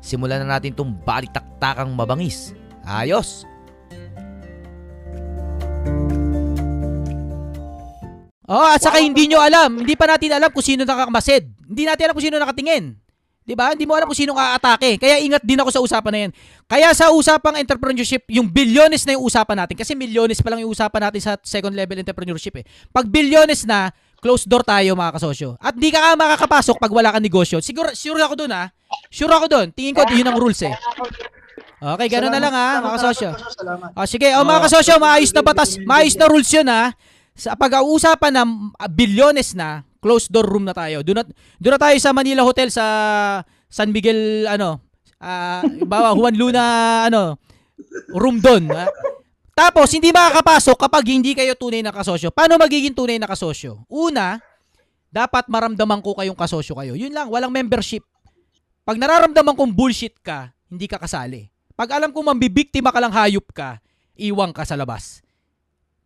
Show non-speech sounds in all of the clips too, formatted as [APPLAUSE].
simulan na natin itong balitaktakang mabangis. Ayos! Oh, at saka hindi nyo alam, hindi pa natin alam kung sino nakakamasid. Hindi natin alam kung sino nakatingin. 'Di ba? Hindi mo alam kung sino aatake. Kaya ingat din ako sa usapan na 'yan. Kaya sa usapang entrepreneurship, yung bilyones na yung usapan natin kasi milyones pa lang yung usapan natin sa second level entrepreneurship eh. Pag bilyones na, close door tayo mga kasosyo. At di ka makakapasok pag wala kang negosyo. Siguro sure ako doon ha. Sure ako doon. Tingin ko yun ang rules eh. Okay, ganoon na lang ha, mga kasosyo. Salamat. O sige, o mga kasosyo, maayos na batas, maayos na rules yun ha. Sa pag-uusapan ng bilyones na, closed door room na tayo. Doon na, doon na tayo sa Manila Hotel sa San Miguel, ano, ah, bawa Juan Luna, ano, room doon. ha? Tapos, hindi makakapasok kapag hindi kayo tunay na kasosyo. Paano magiging tunay na kasosyo? Una, dapat maramdaman ko kayong kasosyo kayo. Yun lang, walang membership. Pag nararamdaman kong bullshit ka, hindi ka kasali. Pag alam kong mambibiktima ka lang hayop ka, iwang ka sa labas.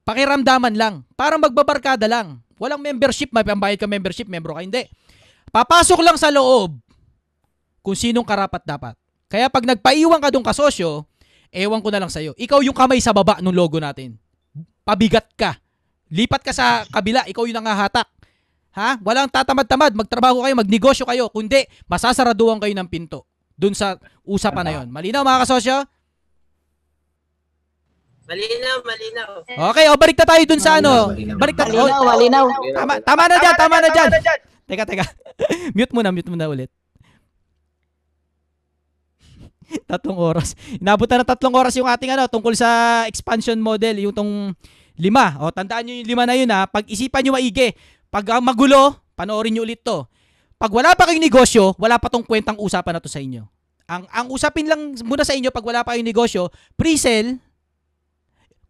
Pakiramdaman lang. Parang magbabarkada lang. Walang membership. May pambayad ka membership, membro ka. Hindi. Papasok lang sa loob kung sinong karapat dapat. Kaya pag nagpaiwan ka doon kasosyo, ewan ko na lang sa'yo. Ikaw yung kamay sa baba ng logo natin. Pabigat ka. Lipat ka sa kabila, ikaw yung nangahatak. Ha? Walang tatamad-tamad, magtrabaho kayo, magnegosyo kayo. Kundi, masasaraduhan kayo ng pinto. Doon sa usapan na yon. Malinaw mga kasosyo? Malinaw, malinaw. Okay, o balik na tayo dun sa ano. Balik na. Malinaw, malinaw. tama, tama na dyan, tama na dyan. Teka, teka. [LAUGHS] mute muna, mute muna ulit. [LAUGHS] tatlong oras. Inabot na ng tatlong oras yung ating ano, tungkol sa expansion model, yung tong lima. O, tandaan nyo yung lima na yun ha. Pag-isipan nyo maigi. Pag ah, magulo, panoorin nyo ulit to. Pag wala pa kayong negosyo, wala pa tong kwentang usapan na to sa inyo. Ang, ang usapin lang muna sa inyo pag wala pa kayong negosyo, pre-sale,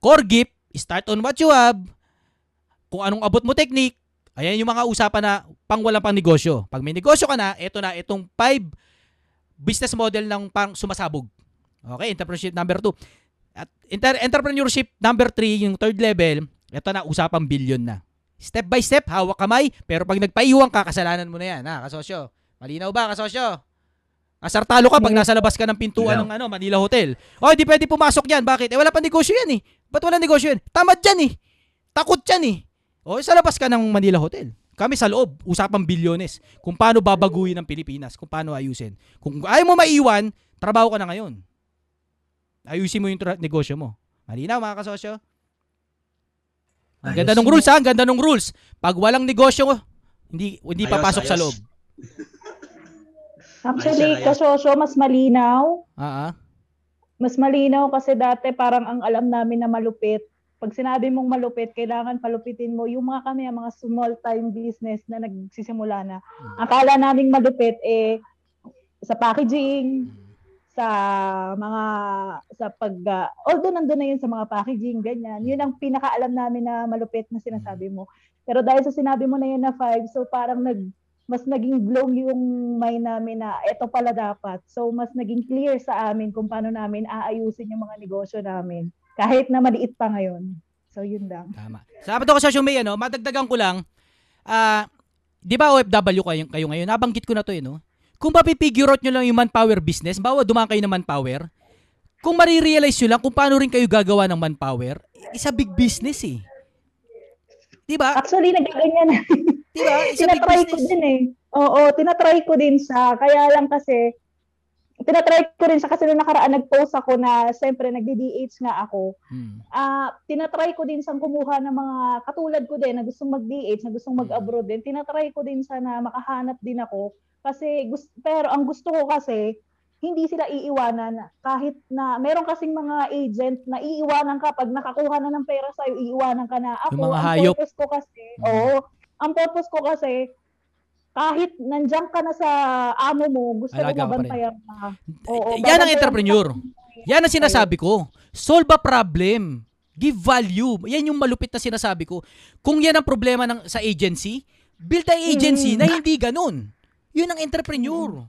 core gift, start on what you have, kung anong abot mo technique, ayan yung mga usapan na pang wala pang negosyo. Pag may negosyo ka na, eto na, itong five business model ng pang sumasabog. Okay, entrepreneurship number two. At enter- entrepreneurship number three, yung third level, eto na, usapang billion na. Step by step, hawak kamay, pero pag nagpaiwang ka, kasalanan mo na yan, ha, kasosyo. Malinaw ba, kasosyo? Asartalo ka pag nasa labas ka ng pintuan ng ano, Manila Hotel. O, di pwede pumasok yan. Bakit? Eh, wala pa negosyo yan eh. Ba't wala negosyo yan? Tamad yan eh. Takot yan eh. O, sa labas ka ng Manila Hotel. Kami sa loob, usapang bilyones. Kung paano babaguhin ang Pilipinas, kung paano ayusin. Kung ayaw mo maiwan, trabaho ka na ngayon. Ayusin mo yung tra- negosyo mo. Malinaw mga kasosyo? Ang ganda ng rules ha, ang ganda ng rules. Pag walang negosyo, hindi hindi Ayos, papasok sa ayos. loob. Actually, kasosyo, mas malinaw. Ah, ah. Mas malinaw kasi dati parang ang alam namin na malupit. Pag sinabi mong malupit, kailangan palupitin mo yung mga kami, ang mga small time business na nagsisimula na. Akala naming malupit eh sa packaging, sa mga sa pag uh, although nandun na yun sa mga packaging ganyan. Yun ang pinakaalam namin na malupit na sinasabi mo. Pero dahil sa sinabi mo na yun na five so parang nag mas naging blow yung mind namin na eto pala dapat. So mas naging clear sa amin kung paano namin aayusin yung mga negosyo namin kahit na maliit pa ngayon so yun lang Tama. Sabi ko sa Shumay, ano, madagdagan ko lang, ah, di ba OFW kayo, kayo ngayon? Nabanggit ko na to eh, no? Kung mapipigure out nyo lang yung manpower business, bawa dumaan kayo ng manpower, kung marirealize nyo lang kung paano rin kayo gagawa ng manpower, isa big business eh. Di ba? actually nagaganyan na Di ba? Isa big tinatry ko business. din eh. Oo, tinatry ko din siya. Kaya lang kasi, tinatry ko rin siya kasi nung nakaraan nag-post ako na siyempre nagdi-DH nga ako. Hmm. Ah, tinatry ko din siyang kumuha ng mga katulad ko din na gustong mag-DH, na gustong mag-abroad din. Tinatry ko din siya na makahanap din ako kasi pero ang gusto ko kasi hindi sila iiwanan kahit na meron kasing mga agent na iiwanan ka pag nakakuha na ng pera sa'yo, iiwanan ka na. Ako, Yung mga ang hayop. purpose ko kasi, Mm. oo, ang purpose ko kasi kahit nandiyan ka na sa amo mo, gusto mo mabantayan ka. Oo, Yan ang entrepreneur. Yan ang sinasabi ko. Solve a problem. Give value. Yan yung malupit na sinasabi ko. Kung yan ang problema ng sa agency, build a agency Mm. na hindi ganun. Yun ang entrepreneur.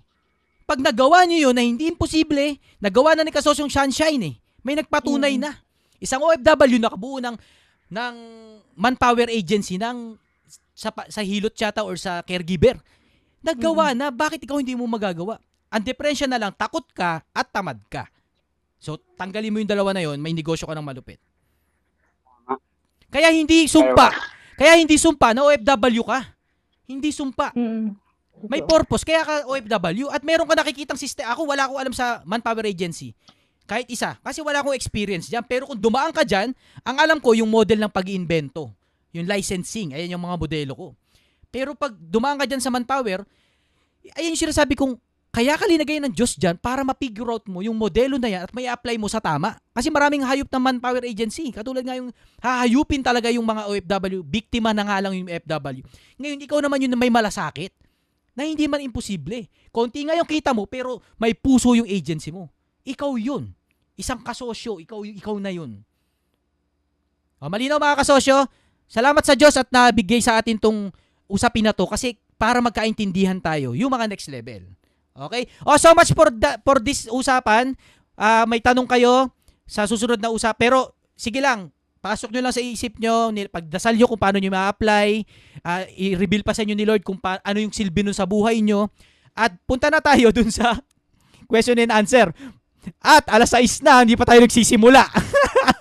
Pag nagawa niyo yun na hindi imposible, nagawa na ni Kasosyong Sunshine eh. May nagpatunay Mm. na. Isang OFW nakabuo ng ng manpower agency ng sa, pa- sa hilot yata or sa caregiver. Naggawa na, bakit ikaw hindi mo magagawa? Ang diferensya na lang, takot ka at tamad ka. So, tanggalin mo yung dalawa na yon, may negosyo ka ng malupit. Kaya hindi sumpa. Kaya hindi sumpa na OFW ka. Hindi sumpa. Mm. May purpose. Kaya ka OFW at meron ka nakikitang system. Ako wala akong alam sa manpower agency. Kahit isa. Kasi wala akong experience dyan. Pero kung dumaan ka dyan, ang alam ko yung model ng pag-iimbento. Yung licensing. Ayan yung mga modelo ko. Pero pag dumaan ka dyan sa manpower, ayan yung sinasabi kong, kaya ka linagay ng Diyos dyan para ma-figure out mo yung modelo na yan at may apply mo sa tama. Kasi maraming hayop ng manpower agency. Katulad nga yung hahayupin talaga yung mga OFW. Biktima na nga lang yung FW. Ngayon, ikaw naman yun na may malasakit na hindi man imposible. Konti nga yung kita mo pero may puso yung agency mo. Ikaw yun. Isang kasosyo, ikaw, ikaw na yun. O, malinaw mga kasosyo, salamat sa Diyos at nabigay sa atin tong usapin na to kasi para magkaintindihan tayo yung mga next level. Okay? O, so much for, the, for this usapan. Ah, may tanong kayo sa susunod na usap. Pero, sige lang, pasok nyo lang sa isip nyo, pagdasal nyo kung paano nyo ma-apply, ah, i-reveal pa sa inyo ni Lord kung pa- ano yung silbi nun sa buhay nyo. At punta na tayo [LAUGHS] dun sa question and answer. At alas 6 na, hindi pa tayo nagsisimula.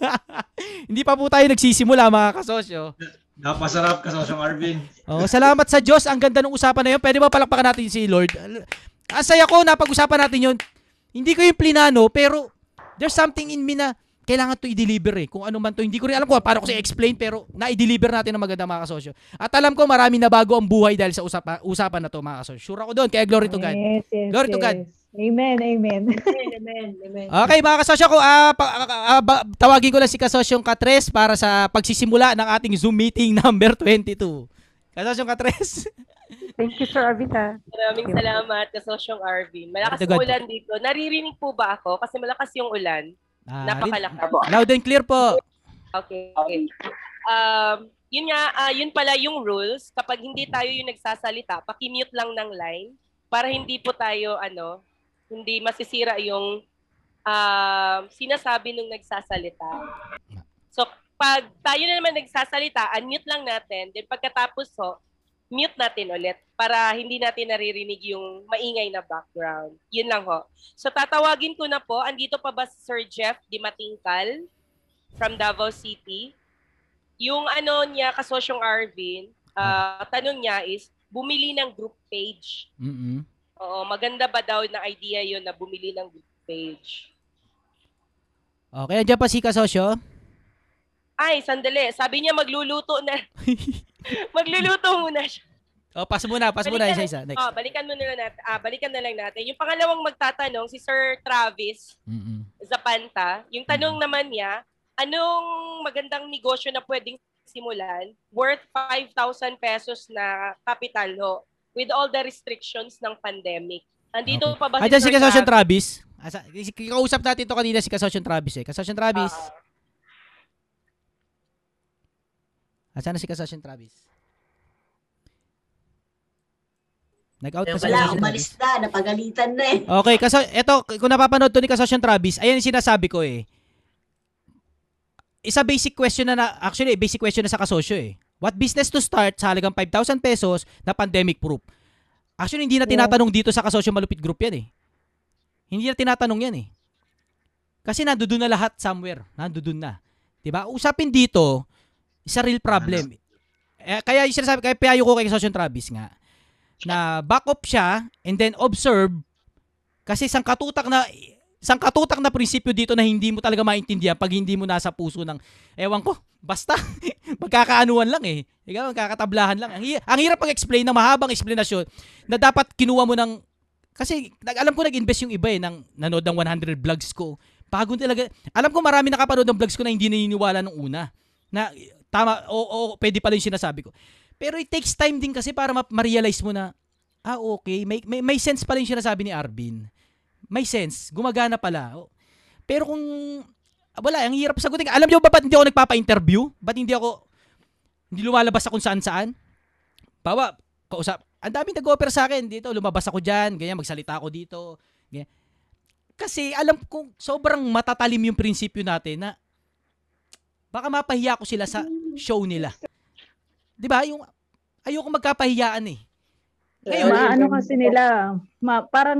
[LAUGHS] hindi pa po tayo nagsisimula mga kasosyo. Napasarap ka sa Arvin. Oh, salamat sa Diyos. Ang ganda ng usapan na yun. Pwede ba palakpakan natin si Lord? Ang saya ko, napag-usapan natin yun. Hindi ko yung plinano, pero there's something in me na kailangan to i-deliver eh. Kung ano man to. Hindi ko rin alam kung paano ko siya explain, pero na-i-deliver natin ng maganda mga kasosyo. At alam ko, marami na bago ang buhay dahil sa usapa, usapan na to mga kasosyo. Sure ako doon. Kaya glory to God. Yes, yes, Glory to yes. God. Amen, amen. [LAUGHS] Amen, amen, amen. Okay mga kasosyo ko, ah, pa- ah, ba- tawagin ko lang si kasosyong Katres para sa pagsisimula ng ating Zoom meeting number [LAUGHS] 22. Kasosyong Katres. [LAUGHS] Thank you, Sir Avita. Maraming salamat, kasosyong Arvin. Malakas God. ulan dito. Naririnig po ba ako? Kasi malakas yung ulan. Ah, Napakalakas. loud and clear po. Okay, okay. Um, yun nga, ah, yun pala yung rules. Kapag hindi tayo yung nagsasalita, pakimute lang ng line para hindi po tayo, ano, hindi masisira yung um, sinasabi nung nagsasalita. So, pag tayo na naman nagsasalita, unmute lang natin. Then pagkatapos ho, mute natin ulit para hindi natin naririnig yung maingay na background. Yun lang ho. So tatawagin ko na po, andito pa ba si Sir Jeff Di Matingkal from Davao City? Yung ano niya, kasosyong Arvin, ah, tanong niya is, bumili ng group page. mm Oo, maganda ba daw na idea yon na bumili ng group page? Okay, nandiyan pa si kasosyo. Ay, sandali. Sabi niya magluluto na. [LAUGHS] magluluto muna siya. Oh, pass muna, pass muna Balikan- isa-isa. Next. Oh, balikan mo na natin. Ah, balikan na lang natin. Yung pangalawang magtatanong, si Sir Travis Mm-mm. Zapanta. Yung tanong naman niya, anong magandang negosyo na pwedeng simulan worth 5,000 pesos na capital ho with all the restrictions ng pandemic? Andito Okay. pa ba Andiyan si Sir kasosyo Travis. Asa, kausap natin to kanina si kasosyo Travis eh. Kasosyo Travis. Ah, Asan na si kasosyo Travis? Nag-out pa si Wala, umalis Travis. na. Napagalitan na eh. Okay, kaso eto kung napapanood to ni kasosyo Travis, ayan yung sinasabi ko eh. Isa basic question na, na actually basic question na sa kasosyo eh. What business to start sa halagang 5,000 pesos na pandemic proof? Actually, hindi na Yeah. tinatanong dito sa kasosyo malupit group yan eh. Hindi na tinatanong yan eh. Kasi nandoon na lahat somewhere. Nandoon na. 'Di ba? Usapin dito is a real problem. Eh, kaya yung sinasabi, kaya payo ko kay Kasosyo Travis nga, na back up siya and then observe kasi isang katutak na isang katutak na prinsipyo dito na hindi mo talaga maintindihan pag hindi mo nasa puso ng ewan ko basta [LAUGHS] magkakaanuan lang eh. Ikaw magkakatablahan lang. Ang, ang hirap pag-explain ng mahabang explanation na dapat kinuha mo ng kasi nag- alam ko nag-invest yung iba eh ng nanood ng 100 vlogs ko. Bago talaga. Alam ko marami nakapanood ng vlogs ko na hindi naniniwala nung una. Na tama o, o pwede pala yung sinasabi ko. Pero it takes time din kasi para ma- ma-realize mo na ah okay, may, may, may sense pa rin siya nasabi ni Arvin. May sense, gumagana pala. Pero kung, wala, ang hirap sagutin. Alam niyo ba ba't hindi ako nagpapa-interview? Ba't hindi ako, hindi lumalabas sa kung saan-saan? Bawa, kausap, ang daming nag-offer sa akin dito, lumabas ako dyan, ganyan, magsalita ako dito. Ganyan. Kasi alam kong sobrang matatalim yung prinsipyo natin na baka mapahiya ko sila sa show nila. 'Di ba? Yung ayoko magkapahiyaan eh. Ngayon, Maano kasi nila, ma, parang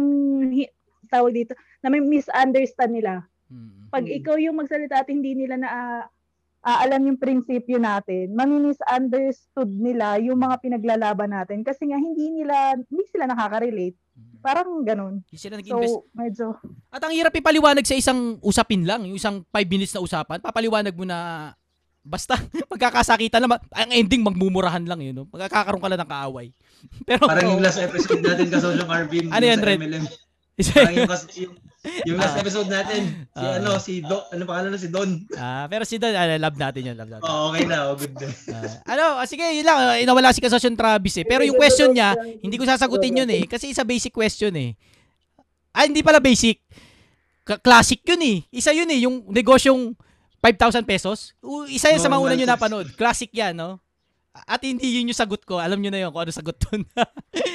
tawag dito, na may misunderstand nila. Mm. Pag ikaw yung magsalita at hindi nila na ah, aalam yung prinsipyo natin, mami-misunderstood nila yung mga pinaglalaban natin kasi nga hindi nila, hindi sila nakaka-relate. Parang ganun. Hindi sila nag-invest. So, medyo, At ang hirap ipaliwanag sa isang usapin lang, yung isang 5 minutes na usapan, papaliwanag mo na basta [LAUGHS] magkakasakitan lang, ang ending magmumurahan lang yun, no? Magkakaroon ka lang ng kaaway. [LAUGHS] Pero Parang yung last episode natin kasosyong Arvin. Ano yan, sa Red? MLM. Parang yung, yung, yung last Ah. episode natin, si Ah. ano, si Do, ano pangalan na si Don. ah, pero si Don, ah, love natin yun, love natin. Oh, okay na, oh, good na. Ah, ano, ah, sige, yun lang, inawala si Kasosyon Travis eh. Pero yung question niya, hindi ko sasagutin yun eh, kasi isa basic question eh. Ah, hindi pala basic. Ka- classic yun eh. Isa yun eh, yung negosyong 5,000 pesos. Isa yun sa mga No, una nyo napanood. Classic yan, no? At hindi yun yung sagot ko. Alam nyo na yun kung ano sagot dun.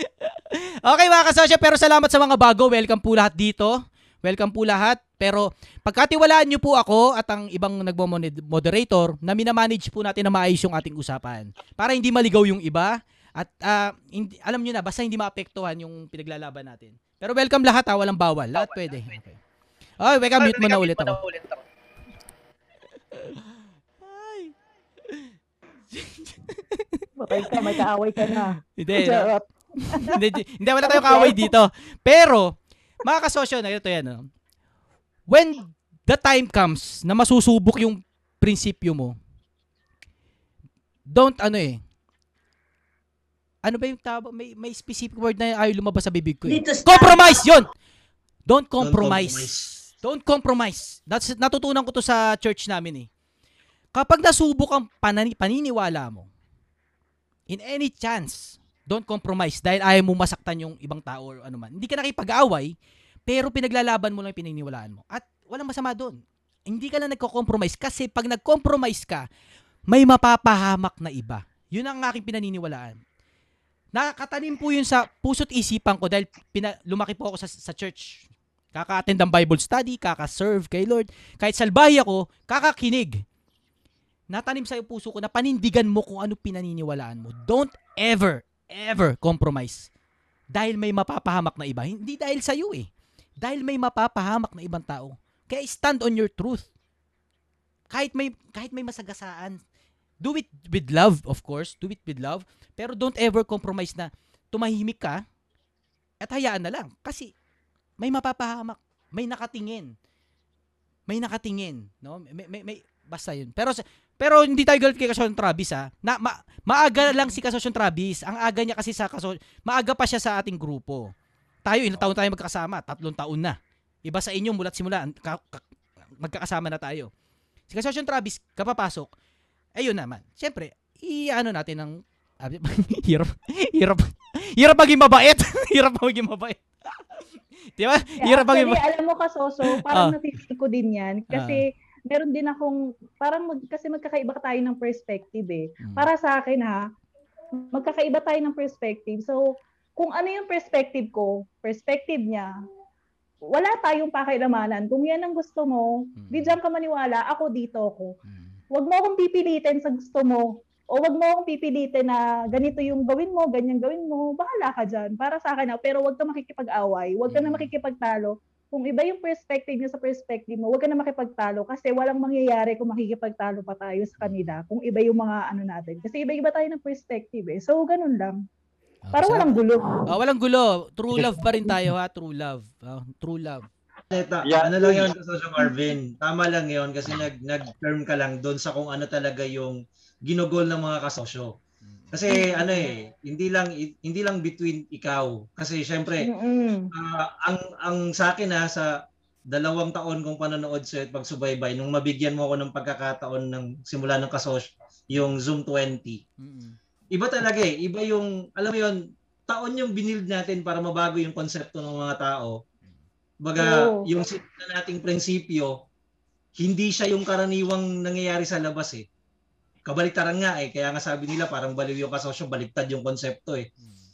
[LAUGHS] okay mga kasosyo, pero salamat sa mga bago. Welcome po lahat dito. Welcome po lahat. Pero pagkatiwalaan nyo po ako at ang ibang nagmo-moderator na minamanage po natin na maayos yung ating usapan. Para hindi maligaw yung iba. At ah, hindi, alam nyo na, basta hindi maapektuhan yung pinaglalaban natin. Pero welcome lahat ha, walang bawal. Lahat pwede. Okay. Okay, weka, mute mo na ulit ako. Patay ka, may kaaway ka na. Hindi, no? Charot. [LAUGHS] hindi, hindi, wala tayong kaaway dito. Pero, mga kasosyo, na ito yan. No? When the time comes na masusubok yung prinsipyo mo, don't ano eh, ano ba yung tawag? May, may specific word na ayaw lumabas sa bibig ko eh. Compromise! Yun! Don't compromise. Don't compromise. That's, natutunan ko to sa church namin eh. Kapag nasubok ang panani, paniniwala mo, in any chance, don't compromise dahil ayaw mo masaktan yung ibang tao or ano man. Hindi ka nakipag-away, pero pinaglalaban mo lang yung pininiwalaan mo. At walang masama doon. Hindi ka lang nagko-compromise kasi pag nag-compromise ka, may mapapahamak na iba. Yun ang aking pinaniniwalaan. Nakakatanim po yun sa puso't isipan ko dahil pina, lumaki po ako sa, sa church. Kaka-attend ng Bible study, kaka-serve kay Lord. Kahit salbahi ako, kakakinig. Natanim sa puso ko na panindigan mo kung ano pinaniniwalaan mo. Don't ever, ever compromise. Dahil may mapapahamak na iba. Hindi dahil sa iyo eh. Dahil may mapapahamak na ibang tao. Kaya stand on your truth. Kahit may kahit may masagasaan, do it with love, of course. Do it with love. Pero don't ever compromise na tumahimik ka at hayaan na lang. Kasi may mapapahamak. May nakatingin. May nakatingin. No? May, may, may, basta yun. Pero pero hindi tayo galit kay Kasosyon Travis ha. Na, ma, maaga lang si Kasosyon Travis. Ang aga niya kasi sa Kasosyon, maaga pa siya sa ating grupo. Tayo, ilang taon tayo magkakasama? Tatlong taon na. Iba sa inyo, mulat simula, ka, ka, magkakasama na tayo. Si Kasosyon Travis, kapapasok, ayun naman. Siyempre, i-ano natin ng, abi- [LAUGHS] hirap, hirap, hirap maging mabait. [LAUGHS] hirap maging mabait. [LAUGHS] Di ba? Hirap maging mabait. alam mo kasoso, Ah. parang nafe-feel ko din yan. Kasi meron din akong, parang mag, kasi magkakaiba tayo ng perspective eh. Mm. Para sa akin ha, magkakaiba tayo ng perspective. So, kung ano yung perspective ko, perspective niya, wala tayong pakilamanan. Kung yan ang gusto mo, Mm. di dyan ka maniwala, ako dito ako. Mm. Huwag mo akong pipilitin sa gusto mo. O wag mo akong pipilitin na ganito yung gawin mo, ganyan gawin mo. Bahala ka dyan. Para sa akin, ah, pero wag ka makikipag-away. Wag ka na Mm. makikipagtalo. Kung iba yung perspective niya sa perspective mo, wag ka na makipagtalo kasi walang mangyayari kung makikipagtalo pa tayo sa kanila. Kung iba yung mga ano natin. Kasi iba-iba tayo ng perspective eh. So, ganun lang. Para Ah, walang gulo. Ah, walang gulo. True love pa rin tayo ha. True love. Ah, true love. Neta, Yeah. ano lang yun, Kasosyong Arvin. Tama lang yun kasi nag, nag-term ka lang doon sa kung ano talaga yung ginugol ng mga kasosyo. Kasi ano eh, hindi lang hindi lang between ikaw. Kasi syempre, Mm-mm. ah, ang ang sa akin ha, sa dalawang taon kong panonood sa at pagsubaybay, nung mabigyan mo ako ng pagkakataon ng simula ng kasosyo, yung Zoom 20. Mm-mm. Iba talaga eh. Iba yung, alam mo yun, taon yung binild natin para mabago yung konsepto ng mga tao. Baga, Oo. yung na nating prinsipyo, hindi siya yung karaniwang nangyayari sa labas eh. Kabaliktaran nga eh. Kaya nga sabi nila parang baliw yung kasosyo, baliktad yung konsepto eh.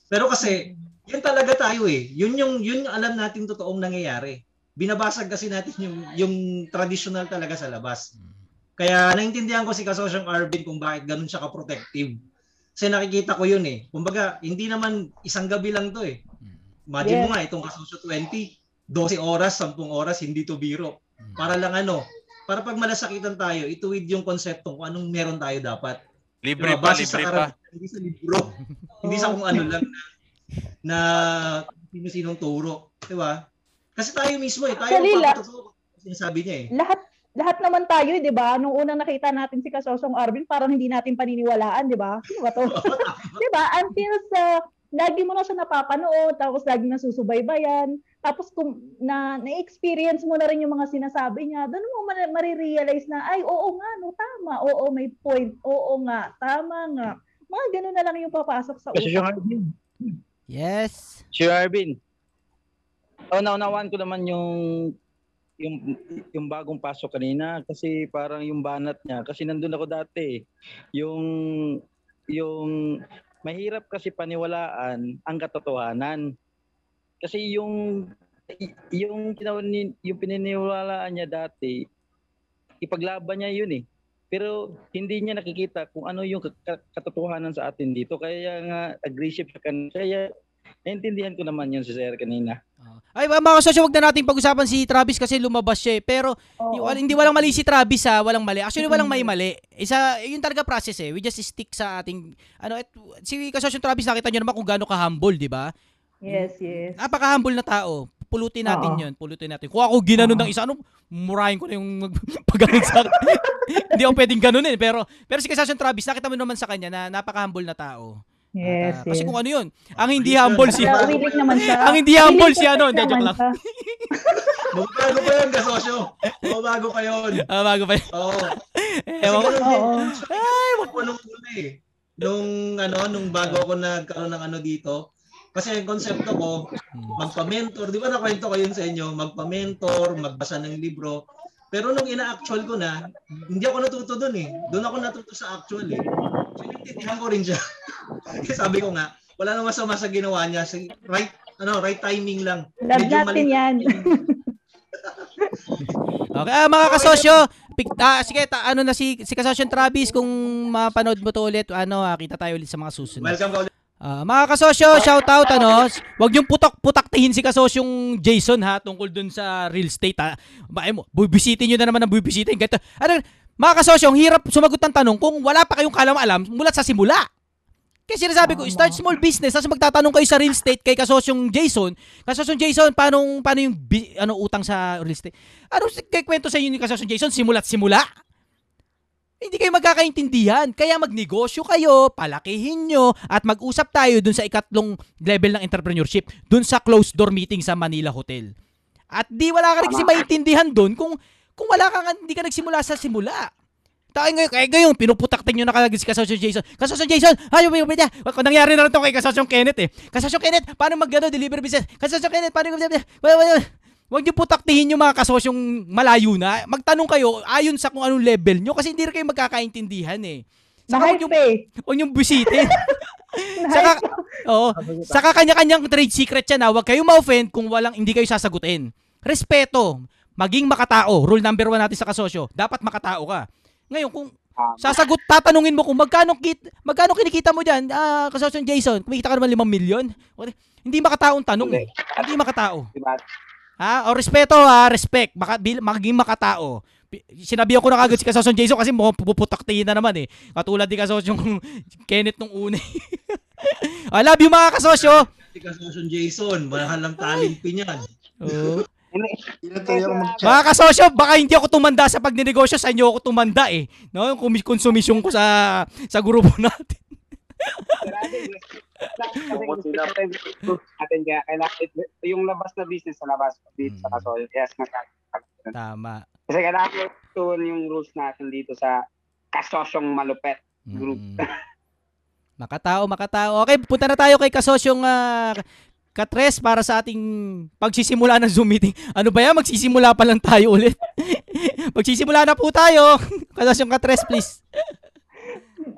Pero kasi, yun talaga tayo eh. Yun yung, yun yung alam natin totoong nangyayari. Binabasag kasi natin yung, yung traditional talaga sa labas. Kaya naintindihan ko si Kasosyong Arvin kung bakit ganun siya ka-protective. Kasi nakikita ko yun eh. Kumbaga, hindi naman isang gabi lang to eh. Imagine mo Yes. nga, itong Kasosyo 20, 12 oras, 10 oras, hindi to biro. Para lang ano, para pag malasakitan tayo, ituwid yung konsepto kung anong meron tayo dapat. Libre Diba? pa, Base sa libre pa. Hindi sa libro. [LAUGHS] hindi sa kung ano lang na, na sino-sinong turo. Di ba? Kasi tayo mismo eh, tayo Actually, ang papatotoo. Sinasabi niya eh. lahat lahat naman tayo, 'di ba? Nung unang nakita natin si Kasosong Arvin, parang hindi natin paniniwalaan, 'di ba? Sino ba 'to? [LAUGHS] 'Di ba? Until sa lagi mo na siya napapanood, tapos lagi na susubaybayan, tapos kung na na-experience mo na rin yung mga sinasabi niya, doon mo ma- marirealize na ay oo nga no, tama. Oo, may point. Oo nga, tama nga. Mga ganun na lang yung papasok sa utak. Arvin, Yes. Sir Arvin. Oh, naunawaan ko naman yung yung yung bagong pasok kanina kasi parang yung banat niya kasi nandun ako dati. Yung yung mahirap kasi paniwalaan ang katotohanan. Kasi yung yung yung pininiwalaan niya dati ipaglaban niya yun eh. Pero hindi niya nakikita kung ano yung ka- ka- katotohanan sa atin dito. Kaya nga aggressive siya kan. Kaya naintindihan ko naman yun si Sir kanina. Oh. Ay, mga kasosyo, wag na natin pag-usapan si Travis kasi lumabas siya eh. Pero Oo. Y- wal- hindi walang mali si Travis ha, walang mali. Actually walang may mali. Isa yun talaga process eh. We just stick sa ating ano et, si Kasosyo Travis nakita niyo naman kung gaano ka-humble, di ba? Yes, yes. Napaka-humble na tao. Pulutin natin Oo. 'yun, pulutin natin. Kung ako ginanon ng isa, ano, murahin ko na yung [LAUGHS] pagganon sa akin. [LAUGHS] hindi ako pwedeng ganunin, pero pero si Kasosyo Travis, nakita mo naman sa kanya na napaka-humble na tao. Yes, kasi yes. kung ano 'yun, ang hindi humble si willing naman siya. ang hindi humble si ano, hindi, joke naman lang. [LAUGHS] Magbago pa yun, kasosyo. Magbago pa yun. Ah, bago pa. yun. Oo. Eh, Kasi ewan ko. Ay, ako nung una eh. Nung ano, nung bago ako nagkaroon ng ano dito. Kasi ang konsepto ko, magpa-mentor. Di ba nakwento ko yun sa inyo? Magpa-mentor, magbasa ng libro. Pero nung ina-actual ko na, hindi ako natuto doon eh. Doon ako natuto sa actual eh. So, intindihan ko rin siya. Kasi [LAUGHS] sabi ko nga, wala nang masama sa ginawa niya. Sa right, ano, right timing lang. Love Medyo natin mali- yan. [LAUGHS] Okay, ah, mga kasosyo, pik, ah, sige, ta, ano na si si Kasosyo Travis kung mapanood mo to ulit, ano, ah, kita tayo ulit sa mga susunod. Welcome ka ulit. Ah, mga kasosyo, shout out ano. Huwag niyong putak-putaktihin si kasosyong Jason ha tungkol dun sa real estate ha. Ba mo, bubisitin niyo na naman ang bubisitin. Ganito. Ano, mga kasosyo, ang hirap sumagot ng tanong kung wala pa kayong kalam-alam mula sa simula. Kasi sinasabi ko, start small business, tapos magtatanong kayo sa real estate kay kasosyong Jason. Kasosyong Jason, paano, paano yung bi- ano, utang sa real estate? Ano kay kwento sa inyo ni kasosyong Jason? Simula't simula? Hindi kayo magkakaintindihan. Kaya magnegosyo kayo, palakihin nyo, at mag-usap tayo dun sa ikatlong level ng entrepreneurship, dun sa closed door meeting sa Manila Hotel. At di wala ka rin kasi maintindihan dun kung kung wala ka nga, hindi ka nagsimula sa simula. Tayo ngayon, kaya ngayon, pinuputaktin nyo na kagad si Kasosyo Jason. Kasosyo Jason, ayaw mo yung. Kung nangyari na rin to kay Kasosyo Kenneth eh. Kasosyo Kenneth, paano mag-ano, deliver business? Kasosyo Kenneth, paano mag. Huwag niyo putaktihin yung mga kasosyong malayo na. Magtanong kayo ayon sa kung anong level nyo kasi hindi rin kayo magkakaintindihan eh. Saka yung, eh. huwag yung bisitin. Na-hype. [LAUGHS] Saka, oo, saka kanya-kanyang trade secret yan ha. Huwag kayo ma-offend kung walang, hindi kayo sasagutin. Respeto. Maging makatao. Rule number one natin sa kasosyo. Dapat makatao ka. Ngayon, kung sasagot, tatanungin mo kung magkano, kit, magkano kinikita mo dyan, ah, kasosyo Jason, kumikita ka naman 5 milyon? O, Hindi makataong tanong eh. Hindi makatao. Diba? Ha? O respeto ha, respect. Maka, bil, maging makatao. Sinabihan ko na kagad si Kasosyon Jason kasi mukhang puputaktiin na naman eh. Katulad ni Kasosyon [LAUGHS] Kenneth nung una. eh. [LAUGHS] I love you mga kasosyo. Si Kasosyo Jason, mahal ng taling pinyan. Oo. Mga kasosyo, baka hindi ako tumanda sa pagnenegosyo, sa inyo ako tumanda eh. No, yung konsumisyon ko sa sa grupo [LAUGHS] natin. Atin kaya kailangan yung labas na business sa labas dito sa kasoyo. Yes, nakakapag. Tama. Kasi kailangan tuon yung rules natin dito sa kasosyong malupet group. Mm. Makatao, makatao. Okay, punta na tayo kay kasosyong uh, Katres para sa ating pagsisimula ng Zoom meeting. Ano ba yan? Magsisimula pa lang tayo ulit. [LAUGHS] Magsisimula na po tayo. [LAUGHS] Kasosyong Katres, please.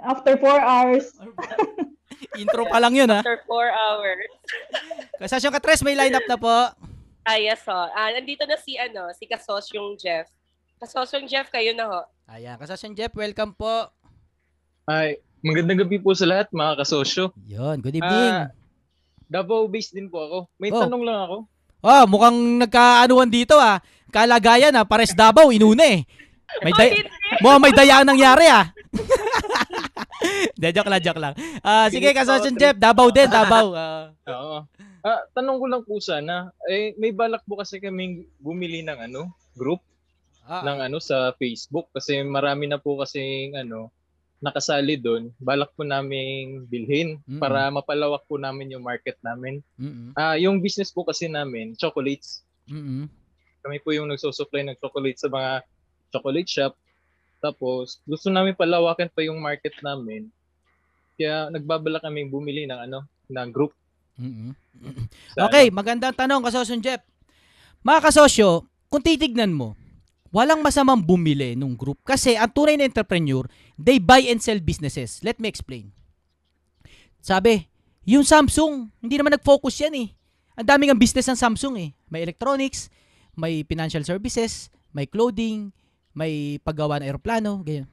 After four hours. [LAUGHS] Intro pa lang yun, ha? After four hours. Kasosyong Katres, may lineup na po. Ah, yes, ho. Ah, nandito na si, ano, si Kasosyong Jeff. Kasosyong Jeff, kayo na ho. Ayan, kasosyong Jeff, welcome po. Ay, magandang gabi po sa lahat mga kasosyo. Yun, good evening. Ah, Davao based din po ako. May Oh. tanong lang ako. Oh, mukhang nagkaanuan dito ah. Kalagayan ah, pares Davao, inuna eh. May day- mukhang may daya nangyari ah. [LAUGHS] De, joke lang, joke lang. Ah, sige, kasosyong Jeff, Davao din, Davao. [LAUGHS] Ah, Oo. Ah, tanong ko lang po sana, eh may balak po kasi kaming bumili ng ano, group ah, ng ano sa Facebook kasi marami na po kasi ano nakasali doon. Balak po naming bilhin Mm-mm. para mapalawak po namin yung market namin. mm-mm, Ah, yung business po kasi namin, chocolates. mm-mm. Kami po yung nagsusupply ng chocolate sa mga chocolate shop. Tapos, gusto namin palawakin pa yung market namin. Kaya nagbabala kami bumili ng ano, ng group. mm-mm. sa Okay, magandang tanong, kasosyong Jeff. Mga kasosyo, kung titignan mo, walang masamang bumili nung group kasi ang tunay na entrepreneur, they buy and sell businesses. Let me explain. Sabi, yung Samsung, hindi naman nag-focus yan eh. Ang daming ang business ng Samsung eh. May electronics, may financial services, may clothing, may paggawa ng eroplano, ganyan.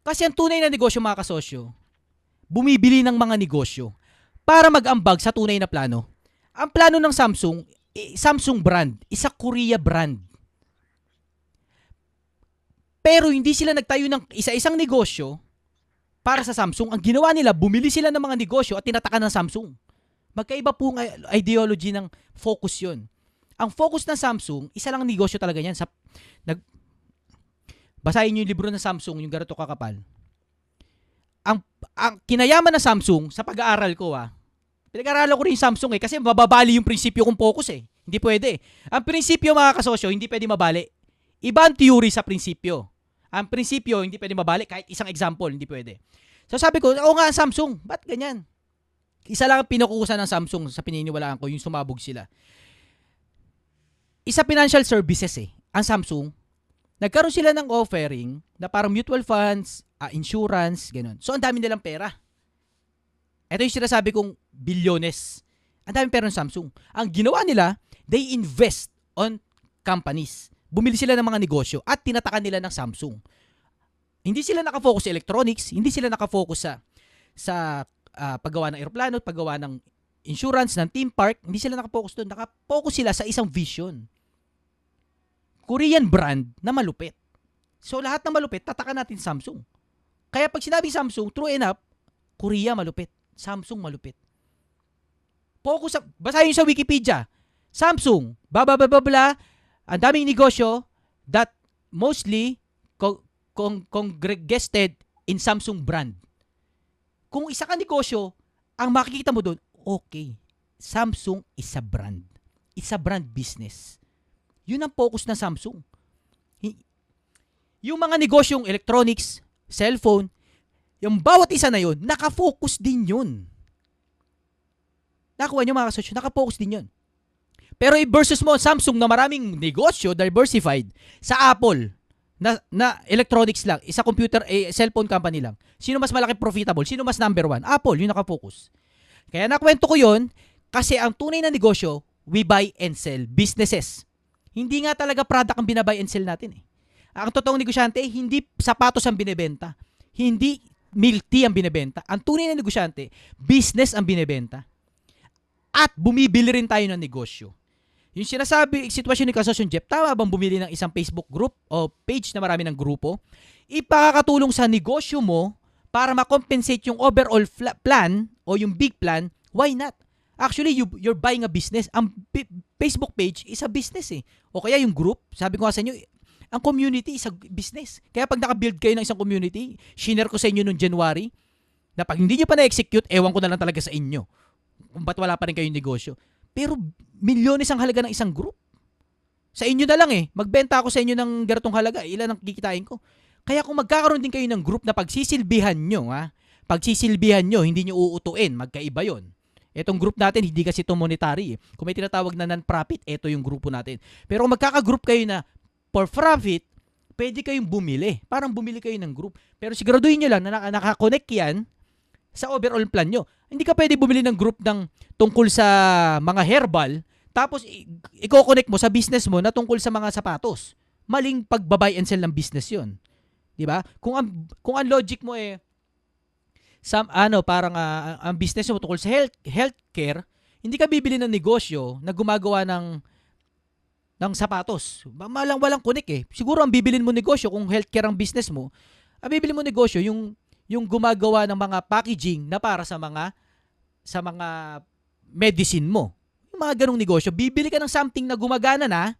Kasi ang tunay na negosyo mga kasosyo, bumibili ng mga negosyo para mag-ambag sa tunay na plano. Ang plano ng Samsung, eh, Samsung brand, isa Korea brand. Pero hindi sila nagtayo ng isa-isang negosyo para sa Samsung. Ang ginawa nila, bumili sila ng mga negosyo at tinatakan ng Samsung. Magkaiba po ang ideology ng focus yon. Ang focus ng Samsung, isa lang negosyo talaga yan. Sa, nag, basahin niyo yung libro ng Samsung, yung ganito kakapal. Ang, ang kinayaman ng Samsung, sa pag-aaral ko ah, pinag-aaralan ko rin yung Samsung eh, kasi mababali yung prinsipyo kong focus eh. Hindi pwede. Ang prinsipyo mga kasosyo, hindi pwede mabali. Iba ang theory sa prinsipyo. Ang prinsipyo, hindi pwede mabalik. Kahit isang example, hindi pwede. So sabi ko, oo nga, Samsung. Ba't ganyan? Isa lang ang pinukukusan ng Samsung sa pininiwalaan ko, yung sumabog sila. Isa financial services eh. Ang Samsung, nagkaroon sila ng offering na parang mutual funds, ah, insurance, ganun. So ang dami nilang pera. Ito yung sinasabi kong bilyones. Ang dami pera ng Samsung. Ang ginawa nila, they invest on companies bumili sila ng mga negosyo at tinatakan nila ng Samsung. Hindi sila nakafocus sa electronics, hindi sila nakafocus sa sa ah, paggawa ng eroplano, paggawa ng insurance, ng theme park, hindi sila nakafocus doon. Nakafocus sila sa isang vision. Korean brand na malupit. So lahat na malupit, tatakan natin Samsung. Kaya pag sinabi Samsung, true enough, Korea malupit, Samsung malupit. Focus sa, basahin sa Wikipedia. Samsung, blah, ang daming negosyo that mostly con- con- congregated in Samsung brand. Kung isa ka negosyo, ang makikita mo doon, okay, Samsung is a brand. It's a brand business. Yun ang focus ng Samsung. Yung mga negosyong electronics, cellphone, yung bawat isa na yun, nakafocus din yun. Nakuha nyo mga kasosyo, nakafocus din yun. Pero i-versus mo Samsung na maraming negosyo, diversified, sa Apple, na, na electronics lang, isa computer, eh, cellphone company lang. Sino mas malaki profitable? Sino mas number one? Apple, yun nakafocus. Kaya nakwento ko yun, kasi ang tunay na negosyo, we buy and sell businesses. Hindi nga talaga product ang binabay and sell natin eh. Ang totoong negosyante, hindi sapatos ang binebenta. Hindi milk tea ang binebenta. Ang tunay na negosyante, business ang binebenta. At bumibili rin tayo ng negosyo. Yung sinasabi, sitwasyon ni Kasosyon Jeff, tama bang bumili ng isang Facebook group o page na marami ng grupo? Ipakakatulong sa negosyo mo para makompensate yung overall plan o yung big plan, why not? Actually, you, you're buying a business. Ang Facebook page is a business eh. O kaya yung group, sabi ko nga sa inyo, ang community is a business. Kaya pag nakabuild kayo ng isang community, shinare ko sa inyo noong January, na pag hindi nyo pa na-execute, ewan ko na lang talaga sa inyo. Kung ba't wala pa rin kayong negosyo. Pero milyones ang halaga ng isang group. Sa inyo na lang eh. Magbenta ako sa inyo ng ganitong halaga. Ilan ang kikitain ko. Kaya kung magkakaroon din kayo ng group na pagsisilbihan nyo, ha, pagsisilbihan nyo, hindi nyo uutuin, magkaiba yon. Etong group natin, hindi kasi ito monetary. eh. Kung may tinatawag na non-profit, ito yung grupo natin. Pero kung magkaka-group kayo na for profit, pwede kayong bumili. Parang bumili kayo ng group. Pero siguraduhin nyo lang na naka- nakakonect yan sa overall plan nyo. Hindi ka pwede bumili ng group ng tungkol sa mga herbal, tapos i-connect mo sa business mo na tungkol sa mga sapatos. Maling pagbabay and sell ng business yon. 'Di ba? Kung ang kung ang logic mo eh some ano parang ah, ang business mo tungkol sa health healthcare, hindi ka bibili ng negosyo na gumagawa ng ng sapatos. Ma- Malang walang connect eh. Siguro ang bibilin mo negosyo kung healthcare ang business mo, ang bibili mo negosyo yung yung gumagawa ng mga packaging na para sa mga sa mga medicine mo. Yung mga ganong negosyo, bibili ka ng something na gumagana na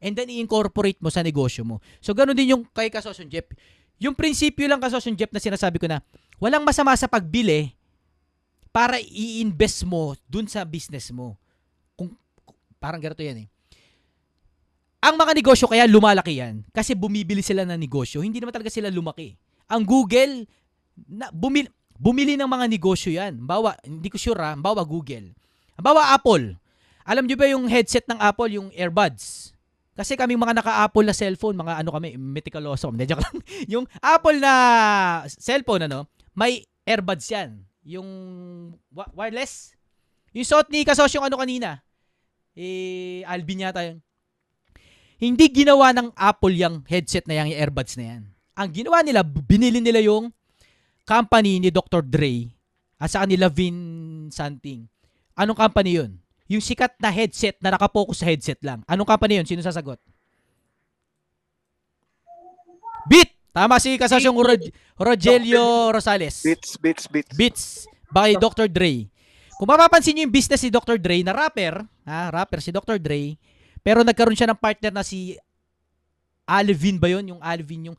and then i-incorporate mo sa negosyo mo. So ganun din yung kay Kasosyon Jeff. Yung prinsipyo lang Kasosyon Jeff na sinasabi ko na walang masama sa pagbili para i-invest mo dun sa business mo. Kung parang ganito yan eh. Ang mga negosyo kaya lumalaki yan kasi bumibili sila ng negosyo. Hindi naman talaga sila lumaki. Ang Google, na, bumili, bumili ng mga negosyo yan. Bawa, hindi ko sure ha, bawa Google. Bawa Apple. Alam nyo ba yung headset ng Apple, yung earbuds? Kasi kaming mga naka-Apple na cellphone, mga ano kami, meticuloso. Hindi, joke lang. [LAUGHS] yung Apple na cellphone, ano, may earbuds yan. Yung wireless. Yung suot ni kasosyong ano kanina. Eh, Alvin yata yun. Hindi ginawa ng Apple yung headset na yan, yung earbuds na yan. Ang ginawa nila, binili nila yung company ni Dr. Dre at sa kanila Vin something. Anong company yun? Yung sikat na headset na nakapokus sa headset lang. Anong company yun? Sino sasagot? Beat! Tama si kasasyong Rog- Rogelio Rosales. Beats, beats, beats. Beats by Dr. Dre. Kung mapapansin niyo yung business ni Dr. Dre na rapper, ha, rapper si Dr. Dre, pero nagkaroon siya ng partner na si Alvin ba yun? Yung Alvin, yung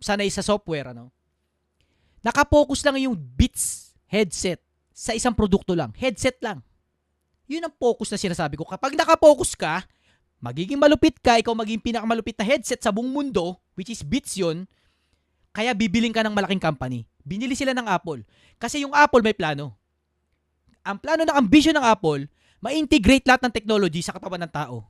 sanay sa software, ano? Nakapokus lang yung Beats headset sa isang produkto lang. Headset lang. Yun ang focus na sinasabi ko. Kapag nakapokus ka, magiging malupit ka, ikaw magiging pinakamalupit na headset sa buong mundo, which is Beats yun, kaya bibiling ka ng malaking company. Binili sila ng Apple. Kasi yung Apple may plano. Ang plano ng ambition ng Apple, ma-integrate lahat ng technology sa katawan ng tao.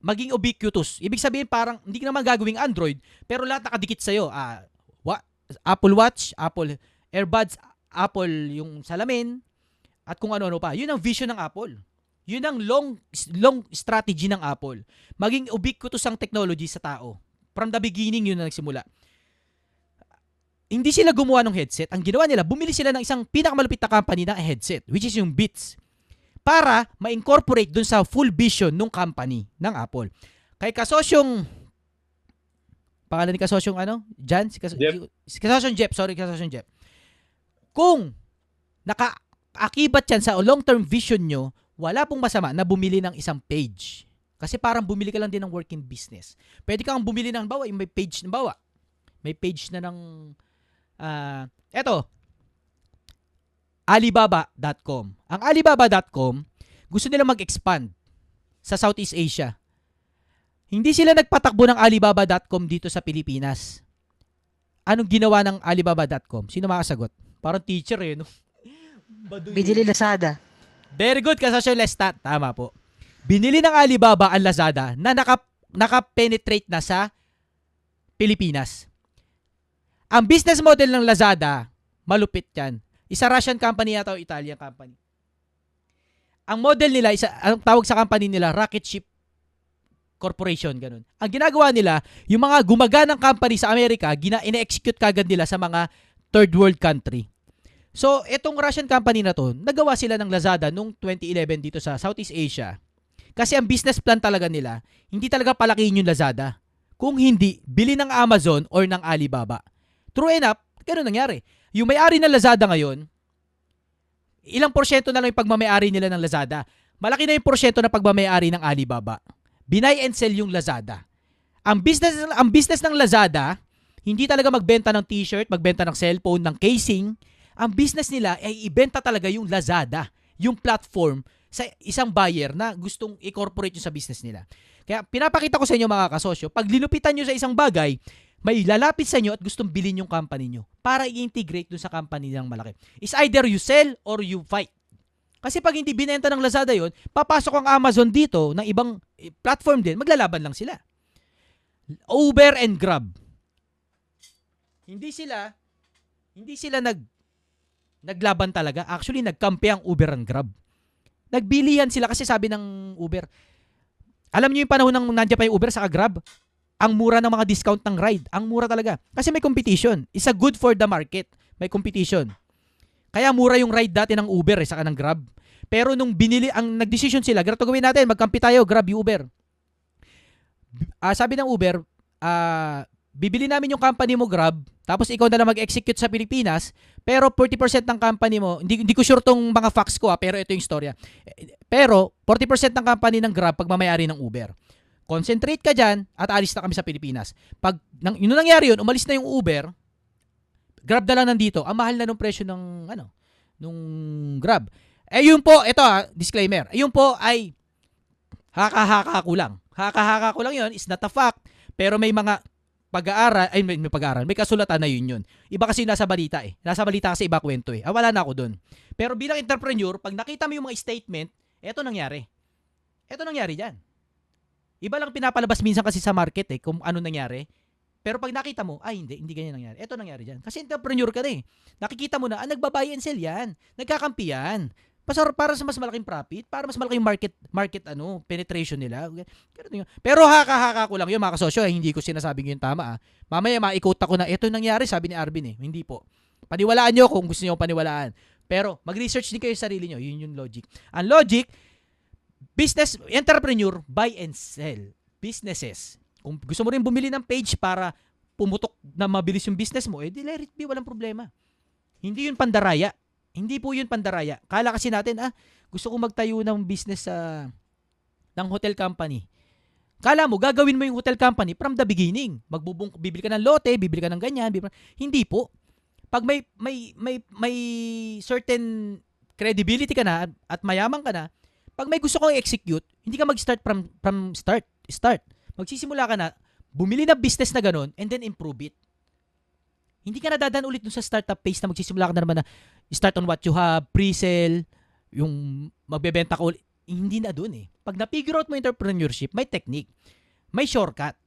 Maging ubiquitous. Ibig sabihin parang hindi ka naman gagawing Android, pero lahat nakadikit sa'yo. Ah, wa- Apple Watch, Apple Earbuds, Apple yung salamin, at kung ano-ano pa. Yun ang vision ng Apple. Yun ang long long strategy ng Apple. Maging ubiquitous ang technology sa tao. From the beginning yun na nagsimula hindi sila gumawa ng headset. Ang ginawa nila, bumili sila ng isang pinakamalupit na company na headset, which is yung Beats, para ma-incorporate dun sa full vision ng company ng Apple. Kay kasosyong, pangalan ni kasosyong ano? Jan? Si, kas- Jeff. si kasosyong Jeff, sorry, kasosyong Jeff. Kung naka-akibat yan sa long-term vision nyo, wala pong masama na bumili ng isang page. Kasi parang bumili ka lang din ng working business. Pwede kang bumili ng bawa, yung may page na bawa. May page na ng ah eto alibaba.com. Ang alibaba.com gusto nila mag-expand sa Southeast Asia. Hindi sila nagpatakbo ng alibaba.com dito sa Pilipinas. Anong ginawa ng alibaba.com? Sino makasagot? Parang teacher eh, no? Baduy. Binili Lazada. Very good, kasosyo Lestat. Tama po. Binili ng Alibaba ang Lazada na naka, naka-penetrate na sa Pilipinas. Ang business model ng Lazada, malupit yan. Isa Russian company yata o Italian company. Ang model nila, isa, ang tawag sa company nila, Rocket Ship Corporation, ganun. Ang ginagawa nila, yung mga gumaganang company sa Amerika, gina, ine-execute kagad nila sa mga third world country. So, itong Russian company na to, nagawa sila ng Lazada noong 2011 dito sa Southeast Asia. Kasi ang business plan talaga nila, hindi talaga palakihin yung Lazada. Kung hindi, bili ng Amazon or ng Alibaba. True enough, ganun nangyari. Yung may-ari ng Lazada ngayon, ilang porsyento na lang yung pagmamayari nila ng Lazada. Malaki na yung porsyento na pagmamayari ng Alibaba. Binay and sell yung Lazada. Ang business ang business ng Lazada, hindi talaga magbenta ng t-shirt, magbenta ng cellphone, ng casing. Ang business nila ay ibenta talaga yung Lazada, yung platform sa isang buyer na gustong i-corporate yung sa business nila. Kaya pinapakita ko sa inyo mga kasosyo, pag linupitan nyo sa isang bagay, may lalapit sa inyo at gustong bilhin yung company nyo para i-integrate dun sa company ng malaki. Is either you sell or you fight. Kasi pag hindi binenta ng Lazada yon, papasok ang Amazon dito ng ibang eh, platform din, maglalaban lang sila. Uber and Grab. Hindi sila hindi sila nag naglaban talaga. Actually, nagkampi ang Uber and Grab. Nagbilihan sila kasi sabi ng Uber, alam niyo yung panahon ng nandiyan pa yung Uber sa Grab, ang mura ng mga discount ng ride. Ang mura talaga. Kasi may competition. It's a good for the market. May competition. Kaya mura yung ride dati ng Uber eh, saka ng Grab. Pero nung binili, ang nagdesisyon sila, ganito gawin natin, magkampi tayo, Grab, Uber. Ah, sabi ng Uber, ah, bibili namin yung company mo Grab, tapos ikaw na lang mag-execute sa Pilipinas, pero 40% ng company mo, hindi, hindi ko sure tong mga facts ko ha, pero ito yung storya. Eh, Pero 40% ng company ng Grab pagmamayari ng Uber. Concentrate ka dyan at alis na kami sa Pilipinas. Pag nang, yun na nangyari yun, umalis na yung Uber, Grab na lang nandito. Ang mahal na nung presyo ng ano, nung Grab. Eh yun po, ito ha, disclaimer. Yun po ay haka-haka ko lang. Haka-haka ko lang yun, is not a fact. Pero may mga pag-aaral, ay may, may pag-aaral, may kasulatan na yun yun. Iba kasi nasa balita eh. Nasa balita kasi iba kwento eh. Ah, wala na ako dun. Pero bilang entrepreneur, pag nakita mo yung mga statement, eto nangyari. Eto nangyari dyan. Iba lang pinapalabas minsan kasi sa market eh, kung ano nangyari. Pero pag nakita mo, ay hindi, hindi ganyan nangyari. Eto nangyari dyan. Kasi entrepreneur ka na eh. Nakikita mo na, ah, nagbabuy and sell yan. Nagkakampi yan. Para, para sa mas malaking profit, para mas malaking market market ano, penetration nila. Yun. Pero haka-haka ko lang yun mga kasosyo, eh, hindi ko sinasabing yun tama ah. Mamaya maikot ako na ito nangyari, sabi ni Arvin eh. Hindi po. Paniwalaan nyo kung gusto nyo paniwalaan. Pero mag-research din kayo sa sarili nyo. Yun yung logic. Ang logic, business, entrepreneur, buy and sell. Businesses. Kung gusto mo rin bumili ng page para pumutok na mabilis yung business mo, eh di let it be, walang problema. Hindi yun pandaraya. Hindi po yun pandaraya. Kala kasi natin, ah, gusto ko magtayo ng business sa ng hotel company. Kala mo, gagawin mo yung hotel company from the beginning. Magbubung, bibili ka ng lote, bibili ka ng ganyan. Bibili, hindi po. Pag may, may, may, may certain credibility ka na at mayaman ka na, pag may gusto kong i-execute, hindi ka mag-start from, from start. Start. Magsisimula ka na, bumili na business na ganun, and then improve it. Hindi ka na dadaan ulit dun sa startup phase na magsisimula ka na naman na start on what you have, pre-sell, yung magbebenta ulit. Hindi na dun eh. Pag na-figure out mo entrepreneurship, may technique. May shortcut.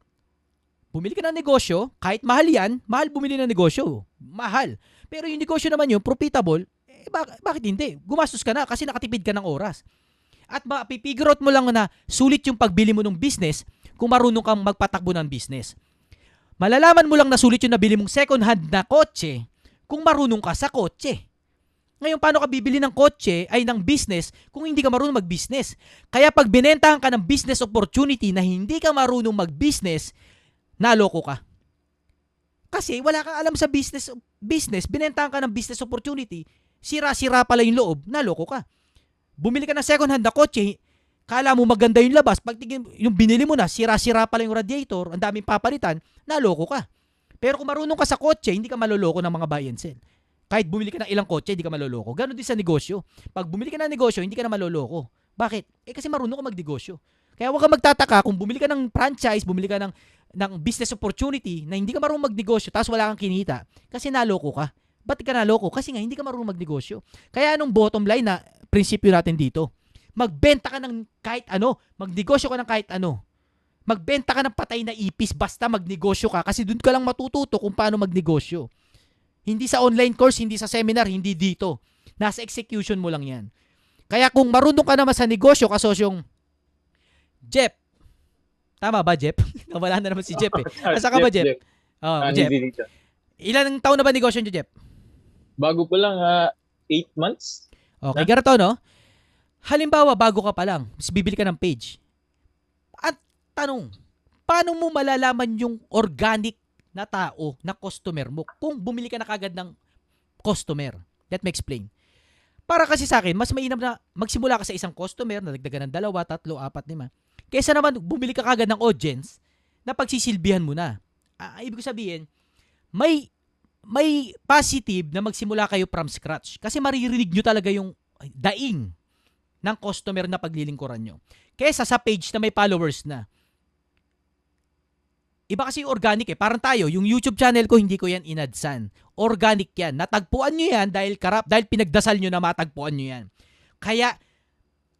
Bumili ka ng negosyo, kahit mahal yan, mahal bumili ng negosyo. Mahal. Pero yung negosyo naman yun, profitable, eh, bak- bakit hindi? Gumastos ka na kasi nakatipid ka ng oras. At mapipigure out mo lang na sulit yung pagbili mo ng business kung marunong kang magpatakbo ng business. Malalaman mo lang na sulit yung nabili mong second hand na kotse kung marunong ka sa kotse. Ngayon, paano ka bibili ng kotse ay ng business kung hindi ka marunong mag-business? Kaya pag binentahan ka ng business opportunity na hindi ka marunong mag-business, naloko ka. Kasi wala kang alam sa business, business, binentahan ka ng business opportunity, sira-sira pala yung loob, naloko ka. Bumili ka ng second hand na kotse, kala mo maganda yung labas, pag tingin, yung binili mo na, sira-sira pala yung radiator, ang daming papalitan, naloko ka. Pero kung marunong ka sa kotse, hindi ka maloloko ng mga buy and sell. Kahit bumili ka ng ilang kotse, hindi ka maloloko. Ganon din sa negosyo. Pag bumili ka ng negosyo, hindi ka na maloloko. Bakit? Eh kasi marunong ka magnegosyo. Kaya huwag ka magtataka kung bumili ka ng franchise, bumili ka ng, ng business opportunity na hindi ka marunong magnegosyo tapos wala kang kinita kasi naloko ka. Ba't ka naloko? Kasi nga hindi ka marunong magnegosyo. Kaya anong bottom line na prinsipyo natin dito? Magbenta ka ng kahit ano, magnegosyo ka ng kahit ano. Magbenta ka ng patay na ipis basta magnegosyo ka kasi doon ka lang matututo kung paano magnegosyo. Hindi sa online course, hindi sa seminar, hindi dito. Nasa execution mo lang yan. Kaya kung marunong ka naman sa negosyo, kasosyong Jeff. Tama ba, Jeff? [LAUGHS] Nawala na naman si Jeff eh. [LAUGHS] Asa ka ba, Jeff? Oh, Ah, Jeff. Ilan taon na ba negosyo niyo, Jeff? Bago pa lang, eight months. Okay, ganito, no? Halimbawa, bago ka pa lang, bibili ka ng page. At tanong, paano mo malalaman yung organic na tao, na customer mo, kung bumili ka na kagad ng customer? Let me explain. Para kasi sa akin, mas mainam na magsimula ka sa isang customer, na dagdagan ng dalawa, tatlo, apat, lima. Kaysa naman bumili ka kagad ng audience na pagsisilbihan mo na. Ah, ibig sabihin, may may positive na magsimula kayo from scratch. Kasi maririnig nyo talaga yung daing ng customer na paglilingkuran nyo. Kesa sa page na may followers na. Iba kasi yung organic eh. Parang tayo, yung YouTube channel ko, hindi ko yan inadsan. Organic yan. Natagpuan nyo yan dahil karap, dahil pinagdasal nyo na matagpuan nyo yan. Kaya,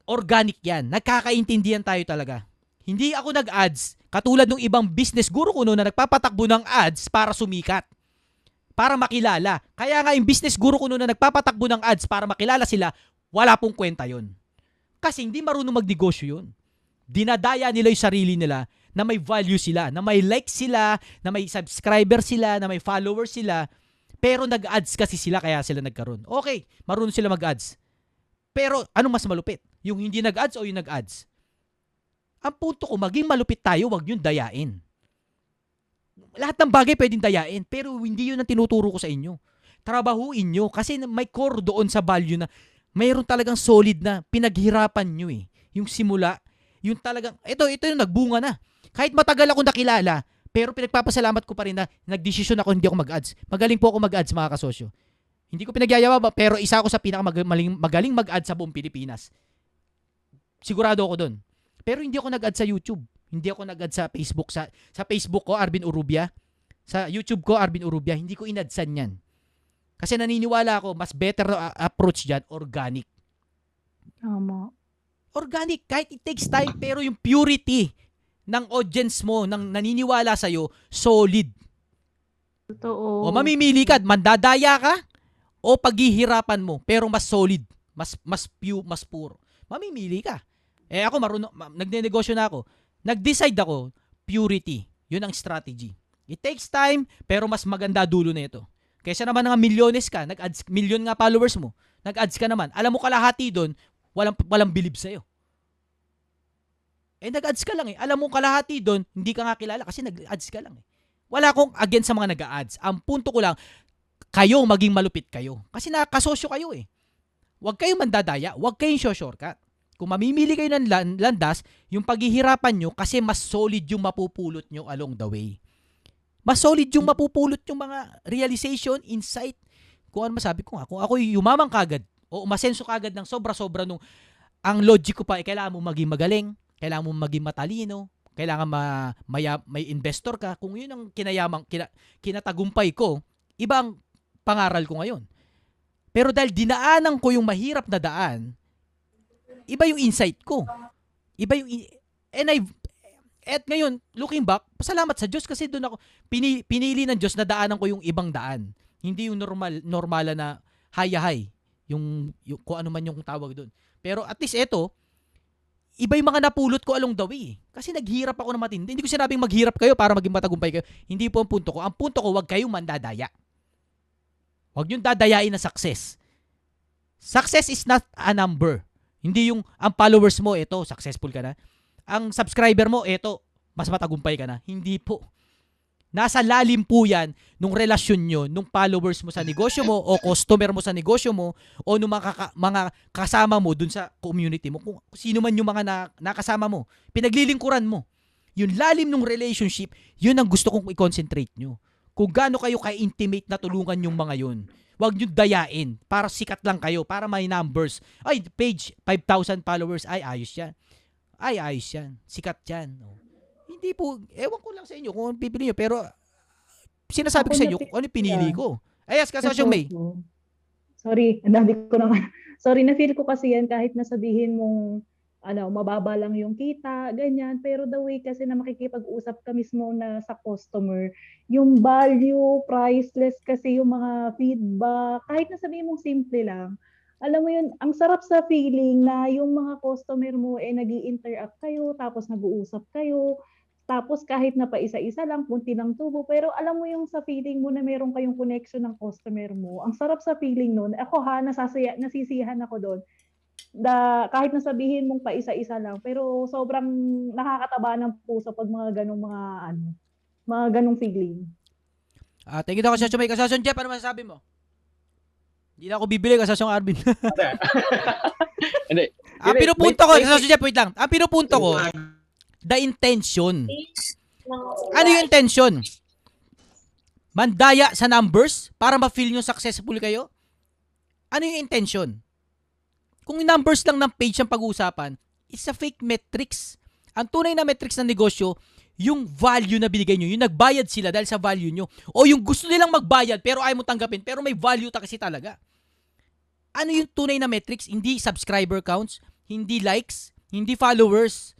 organic yan. Nagkakaintindihan tayo talaga. Hindi ako nag-ads. Katulad ng ibang business guru ko noon na nagpapatakbo ng ads para sumikat. Para makilala. Kaya nga yung business guru ko noon na nagpapatakbo ng ads para makilala sila, wala pong kwenta yon. Kasi hindi marunong magnegosyo yun. Dinadaya nila yung sarili nila na may value sila, na may like sila, na may subscriber sila, na may follower sila. Pero nag-ads kasi sila kaya sila nagkaroon. Okay, marunong sila mag-ads. Pero ano mas malupit? Yung hindi nag-ads o yung nag-ads? Ang punto ko, maging malupit tayo, wag yung dayain. Lahat ng bagay pwedeng dayain, pero hindi yun ang tinuturo ko sa inyo. Trabahuin nyo kasi may core doon sa value na mayroon talagang solid na pinaghirapan nyo eh. Yung simula, yung talagang, ito, ito yung nagbunga na. Kahit matagal ako nakilala, pero pinagpapasalamat ko pa rin na nagdesisyon ako hindi ako mag-ads. Magaling po ako mag-ads mga kasosyo. Hindi ko pinagyayawa pero isa ako sa pinakamagaling magaling mag-ads sa buong Pilipinas. Sigurado ako doon. Pero hindi ako nag-add sa YouTube. Hindi ako nag-add sa Facebook. Sa, sa Facebook ko, Arvin Urubia. Sa YouTube ko, Arvin Urubia. Hindi ko inadsan yan. Kasi naniniwala ako, mas better na approach dyan, organic. Tama. Organic, kahit it takes time, pero yung purity ng audience mo, ng naniniwala sa'yo, solid. Totoo. O mamimili ka, mandadaya ka, o paghihirapan mo, pero mas solid, mas mas pure, mas puro. Mamimili ka. Eh ako marunong, ma- nagnenegosyo na ako. Nag-decide ako, purity. Yun ang strategy. It takes time, pero mas maganda dulo na ito. Kaysa naman nga milyones ka, nag-ads, million nga followers mo, nag-ads ka naman. Alam mo kalahati doon, walang, walang bilib sa'yo. Eh nag-ads ka lang eh. Alam mo kalahati doon, hindi ka nga kilala kasi nag-ads ka lang eh. Wala akong against sa mga nag-ads. Ang punto ko lang, kayo maging malupit kayo. Kasi nakakasosyo kayo eh. Huwag kayong mandadaya, huwag kayong shortcut. Kung mamimili kayo ng lan- landas, yung paghihirapan nyo kasi mas solid yung mapupulot nyo along the way. Mas solid yung mapupulot yung mga realization, insight. Kung ano masabi ko nga, kung ako yumamang kagad o umasenso kagad ng sobra-sobra nung ang logic ko pa, eh, kailangan mo maging magaling, kailangan mo maging matalino, kailangan ma, maya, may investor ka. Kung yun ang kinayamang, kina, kinatagumpay ko, ibang pangaral ko ngayon. Pero dahil dinaanan ko yung mahirap na daan, iba yung insight ko. Iba yung, and I, at ngayon, looking back, pasalamat sa Diyos kasi doon ako, pinili, pinili ng Diyos na daanan ko yung ibang daan. Hindi yung normal, normala na hayahay. Yung, yung, kung ano man yung tawag doon. Pero at least eto, iba yung mga napulot ko along the way. Kasi naghirap ako na matindi. Hindi ko sinabing maghirap kayo para maging matagumpay kayo. Hindi po ang punto ko. Ang punto ko, wag kayong mandadaya. Huwag yung dadayain na success. Success is not a number. Hindi yung ang followers mo, ito, successful ka na. Ang subscriber mo, ito, mas matagumpay ka na. Hindi po. Nasa lalim po yan nung relasyon nyo, nung followers mo sa negosyo mo o customer mo sa negosyo mo o nung mga, mga kasama mo dun sa community mo. Kung sino man yung mga na, nakasama mo. Pinaglilingkuran mo. Yung lalim ng relationship, yun ang gusto kong i-concentrate nyo. Kung gaano kayo ka-intimate na tulungan yung mga yun. Huwag nyo dayain para sikat lang kayo, para may numbers. Ay, page, 5,000 followers. Ay, ayos yan. Ay, ayos yan. Sikat yan. Oh. Hindi po, ewan ko lang sa inyo kung ano pipili nyo. Pero, sinasabi ko Ako sa inyo kung ano yung pinili Yeah. ko. Ay, yes, kasosyong May. Sorry, [LAUGHS] ang dami ko naman. Sorry, na-feel ko kasi yan kahit nasabihin mong ano, mababa lang yung kita, ganyan. Pero the way kasi na makikipag-usap ka mismo na sa customer, yung value, priceless kasi yung mga feedback, kahit na sabihin mong simple lang, alam mo yun, ang sarap sa feeling na yung mga customer mo eh nag interact kayo, tapos nag-uusap kayo, tapos kahit na pa isa-isa lang, punti ng tubo, pero alam mo yung sa feeling mo na meron kayong connection ng customer mo. Ang sarap sa feeling nun. Ako ha, nasasaya, nasisiyahan ako doon. Da, kahit na sabihin mong pa isa-isa lang, pero sobrang nakakataba ng puso pag mga ganong mga ano, mga ganong feeling. Ah, thank you daw kasosyong May. Kasosyong Jeff, ano masasabi mo? Hindi na ako bibili kasosyong Arvin. [LAUGHS] Hindi. Ang pinupunto ko, kasosyong Jeff, wait lang. Ang pinupunto ko, the intention. Ano yung intention? Mandaya sa numbers para ma-feel nyo successful kayo? Ano yung intention? Kung yung numbers lang ng page ang pag-uusapan, it's a fake metrics. Ang tunay na metrics ng negosyo, yung value na binigay nyo, yung nagbayad sila dahil sa value nyo, o yung gusto nilang magbayad pero ayaw mo tanggapin, pero may value ta kasi talaga. Ano yung tunay na metrics? Hindi subscriber counts, hindi likes, hindi followers.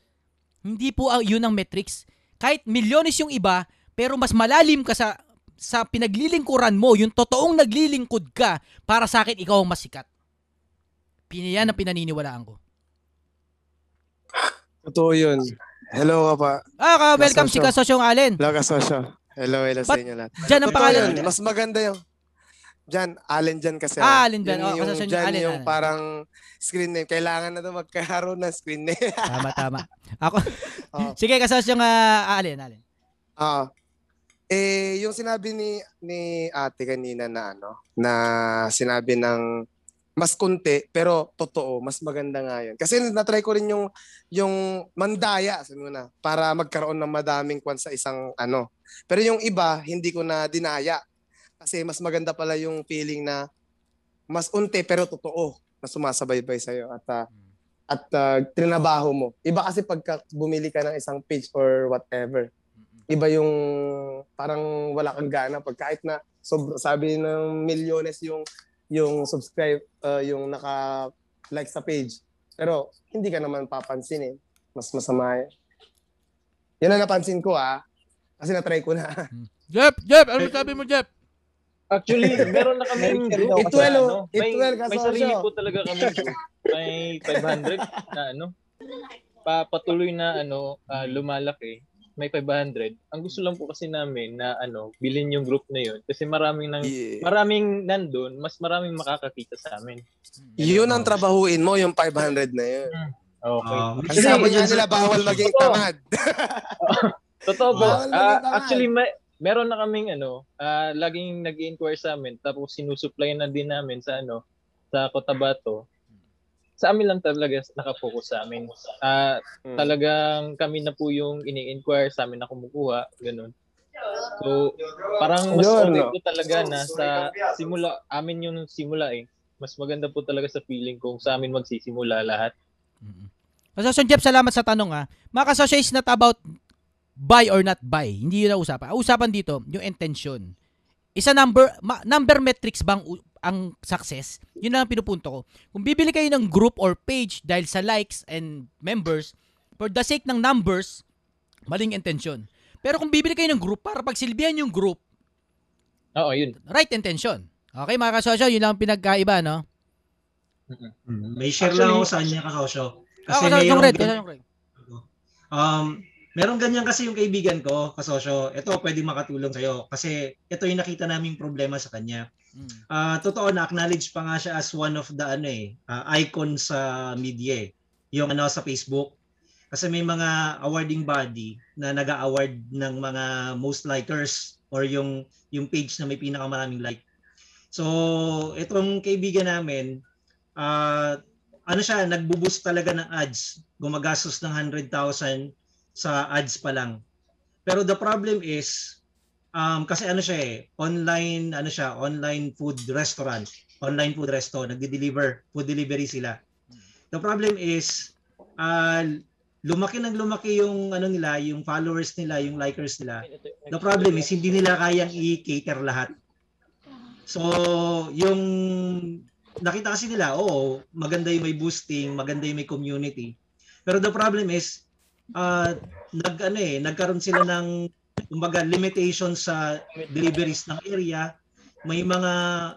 Hindi po ang- yun ang metrics. Kahit milyones yung iba, pero mas malalim ka sa sa pinaglilingkuran mo, yung totoong naglilingkod ka, para sa akin, ikaw ang mas sikat. Piniyan ang pinaniniwalaan ko. Totoo yun. Hello ka pa. Ah, ka, welcome si Kasosyo. Kasosyong Allen. Hello ka, Sosyo. Hello, hello sa inyo lahat. Diyan ang Totoo pangalan. yun. Mas maganda yung Diyan, Allen dyan kasi. Ah, Allen dyan. Yun Oh, yung, kasosyo dyan Allen, yung Allen. parang screen name. Kailangan na to magkaroon ng screen name. [LAUGHS] Tama, tama. Ako, [LAUGHS] Oo. sige, Kasosyong uh, Allen, Allen. Oo. Eh, yung sinabi ni ni ate kanina na ano, na sinabi ng mas kunti pero totoo, mas maganda nga yun. Kasi na-try ko rin yung yung mandaya sabi mo na para magkaroon ng madaming kwan sa isang ano. Pero yung iba hindi ko na dinaya. Kasi mas maganda pala yung feeling na mas unti pero totoo na sumasabaybay sa iyo at ah, at ah, trinabaho mo. Iba kasi pagka bumili ka ng isang page or whatever. Iba yung parang wala kang gana pag kahit na sob- sabi ng milyones yung yung subscribe uh, yung naka like sa page. Pero hindi ka naman papansin eh. Mas masama eh. yan ang napansin ko ah. Kasi na-try ko na. Jeff, Jeff, ano sabi mo, Jeff? Actually, [LAUGHS] meron na kami group. Itwel, na, oh. ano, may, may sarili po talaga kami group. May 500 na ano. Pa, patuloy na ano, ah, lumalaki. May 500. Ang gusto lang po kasi namin na ano, bilhin yung group na yun kasi maraming nang Yeah. maraming nandun, mas maraming makakakita sa amin. yun ang trabahuin mo yung 500 na yun Okay. Ah, kasi sabi nila bawal maging tamad [LAUGHS] Totoo po. Bawal Ah, actually, may, meron na kaming ano, ah, laging nag-inquire sa amin tapos sinusupply na din namin sa ano, sa Cotabato. Sa amin lang talaga nakapokus sa amin. Ah, Hmm. talagang kami na po yung ini-inquire sa amin na kumukuha, ganun. So, parang mas okay no? po talaga na sa simula, amin yung simula eh. Mas maganda po talaga sa feeling kung sa amin magsisimula lahat. Kasosyo Jeff, salamat sa tanong ha. Mga kasosyo, is not about buy or not buy. Hindi yun ang usapan. Ang usapan dito, yung intention. Isa number, ma- number metrics bang u- ang success? Yun lang ang pinupunto ko. Kung bibili kayo ng group or page dahil sa likes and members, for the sake ng numbers, maling intention. Pero kung bibili kayo ng group para pagsilbihan yung group, Oo, yun. right intention. Okay mga kasosyo, yun lang ang pinagkaiba, no? May share Actually- lang ako sa kanya kakosyo. Kasi Kasi yung mayroong red, gan- kasosyo yung red. um, meron ganyan kasi yung kaibigan ko, kasosyo. Ito pwede makatulong sa'yo. Kasi ito yung nakita naming problema sa kanya. Ah, totoo na acknowledge pa nga siya as one of the ano eh, ah, icon sa media eh. Yung ano sa Facebook. Kasi may mga awarding body na nag-award ng mga most likers or yung yung page na may pinakamaraming like. So, itong kaibigan namin, ah ano siya, nagbo-boost talaga ng ads. Gumagastos ng 100,000 sa ads pa lang. Pero the problem is, um, kasi ano siya eh, online, ano siya, online food restaurant. Online food resto, nagde-deliver, food delivery sila. The problem is, uh, lumaki ng lumaki yung ano nila, yung followers nila, yung likers nila. The problem is, hindi nila kayang i-cater lahat. So, yung nakita kasi nila, oo, maganda yung may boosting, maganda yung may community. Pero the problem is, uh, nag, ano eh, nagkaroon sila ng kumbaga limitation sa deliveries ng area. May mga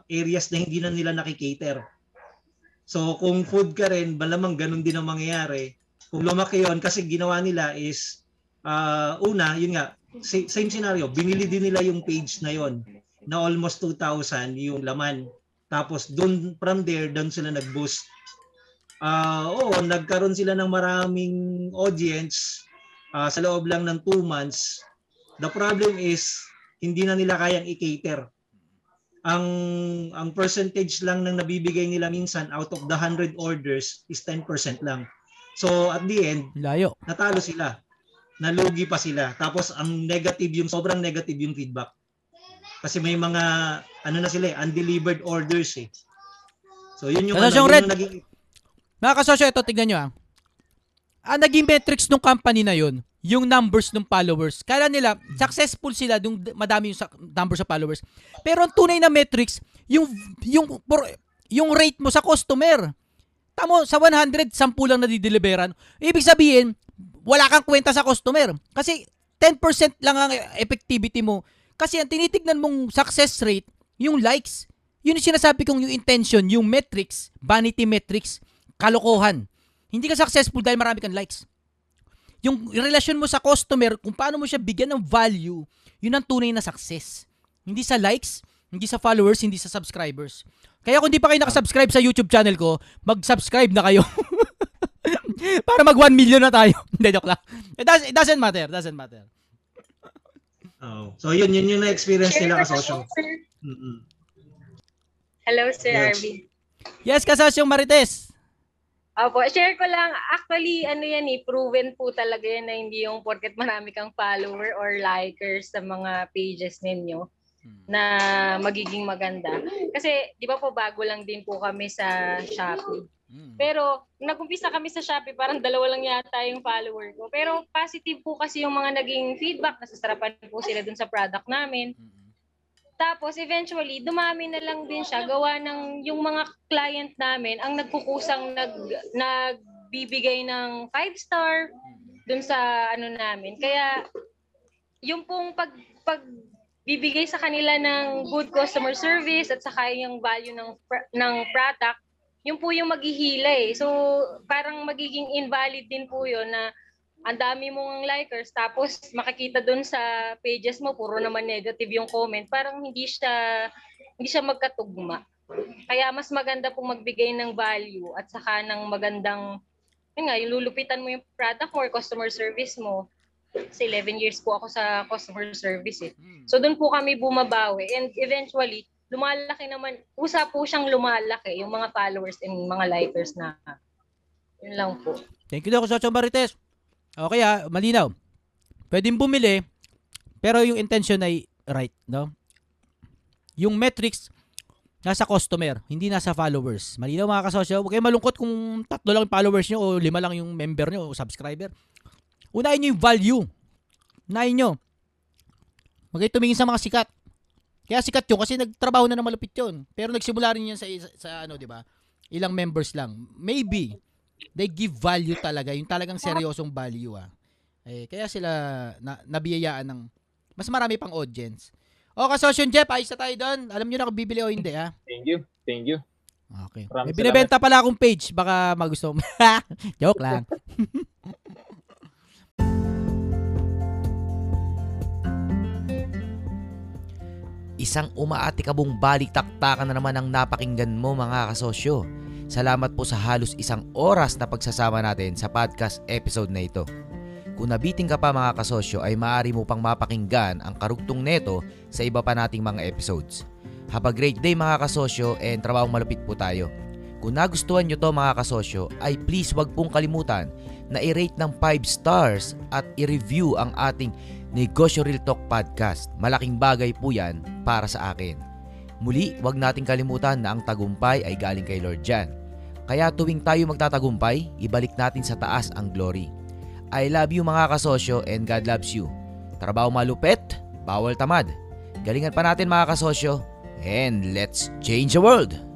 areas na hindi na nila nakikater. So kung food ka rin, malamang ganun din ang mangyayari. Kung lumaki yon kasi ginawa nila is, uh, una, yun nga, sa- same scenario, binili din nila yung page na yon na almost 2,000 yung laman. Tapos doon from there doon sila nag-boost. Ah, oo, nagkaroon sila ng maraming audience ah, sa loob lang ng 2 months. The problem is hindi na nila kayang i-cater. Ang ang percentage lang ng nabibigay nila minsan out of the 100 orders is 10% lang. So at the end, Layo. natalo sila. Nalugi pa sila. Tapos ang negative yung sobrang negative yung feedback. Kasi may mga ano na sila eh, undelivered orders eh. So yun yung, Ano ano, siyang yun red? yung naging Mga kasosyo, ito, tignan nyo ah. Ang naging metrics ng company na yun, yung numbers ng followers. Kala nila, successful sila yung madami yung numbers sa followers. Pero ang tunay na metrics, yung, yung, yung rate mo sa customer. Tamo, sa 100, 10 lang nadideliveran. Ibig sabihin, wala kang kwenta sa customer. Kasi 10% lang ang effectivity mo. Kasi ang tinitignan mong success rate, yung likes. Yun yung sinasabi kong yung intention, yung metrics, vanity metrics, kalokohan. Hindi ka successful dahil marami kang likes. Yung relasyon mo sa customer, kung paano mo siya bigyan ng value, yun ang tunay na success. Hindi sa likes, hindi sa followers, hindi sa subscribers. Kaya kung di pa kayo nakasubscribe sa YouTube channel ko, mag-subscribe na kayo. [LAUGHS] Para mag 1 million na tayo. [LAUGHS] Hindi, joke lang. It, does, it doesn't matter. Doesn't matter. Oh. So yun, yun yung na-experience nila kasosyo. Mm-mm. Hello, Sir Yes. Arvin. Yes, kasasyong Marites. Opo, share ko lang. Actually, ano yan eh, proven po talaga yan na hindi yung porket marami kang follower or likers sa mga pages ninyo na magiging maganda. Kasi, di ba po, bago lang din po kami sa Shopee. Pero, nag-umpisa kami sa Shopee, parang dalawa lang yata yung follower ko. Pero, positive po kasi yung mga naging feedback. Nasasarapan po sila dun sa product namin. Tapos eventually, dumami na lang din siya gawa ng yung mga client namin ang nagkukusang nag nagbibigay ng five star dun sa ano namin. Kaya yung pong pag pag bibigay sa kanila ng good customer service at saka yung value ng ng product, yun po yung maghihila eh. So parang magiging invalid din po yun na ang dami mong likers tapos makikita doon sa pages mo puro naman negative yung comment parang hindi siya hindi siya magkatugma kaya mas maganda pong magbigay ng value at saka ng magandang yun nga, yung lulupitan mo yung product mo or customer service mo kasi 11 years po ako sa customer service eh. So doon po kami bumabawi and eventually lumalaki naman, usa po siyang lumalaki yung mga followers and mga likers na yun lang po. Thank you daw, kasasyong Marites. Okay ah, malinaw. Pwedeng bumili, pero yung intention ay right, no? Yung metrics, nasa customer, hindi nasa followers. Malinaw mga kasosyo. Huwag kayo malungkot kung tatlo lang yung followers nyo o lima lang yung member nyo o subscriber. Unahin nyo yung value. Unahin nyo. Huwag tumingin sa mga sikat. Kaya sikat yun kasi nagtrabaho na na malupit yun. Pero nagsimula rin yan sa, sa, sa ano, di ba? Ilang members lang. Maybe, they give value talaga. Yung talagang seryosong value ah. Eh, kaya sila na, nabiyayaan ng mas marami pang audience. O, kasosyon Jeff, ayos na tayo doon. Alam nyo na kung bibili o hindi ah. [LAUGHS] Thank you. Thank you. Okay. Maraming May binibenta pala akong page. Baka magusto mo. [LAUGHS] Joke lang. [LAUGHS] Isang umaatikabong balik-taktakan na naman ang napakinggan mo mga kasosyo. Salamat po sa halos isang oras na pagsasama natin sa podcast episode na ito. Kung nabiting ka pa mga kasosyo ay maaari mo pang mapakinggan ang karugtong neto sa iba pa nating mga episodes. Have a great day mga kasosyo and trabahong malupit po tayo. Kung nagustuhan nyo to mga kasosyo ay please wag pong kalimutan na i-rate ng 5 stars at i-review ang ating Negosyo Real Talk Podcast. Malaking bagay po yan para sa akin. Muli, wag nating kalimutan na ang tagumpay ay galing kay Lord Jan. Kaya tuwing tayo magtatagumpay, ibalik natin sa taas ang glory. I love you mga kasosyo and God loves you. Trabaho malupit, bawal tamad. Galingan pa natin mga kasosyo and let's change the world!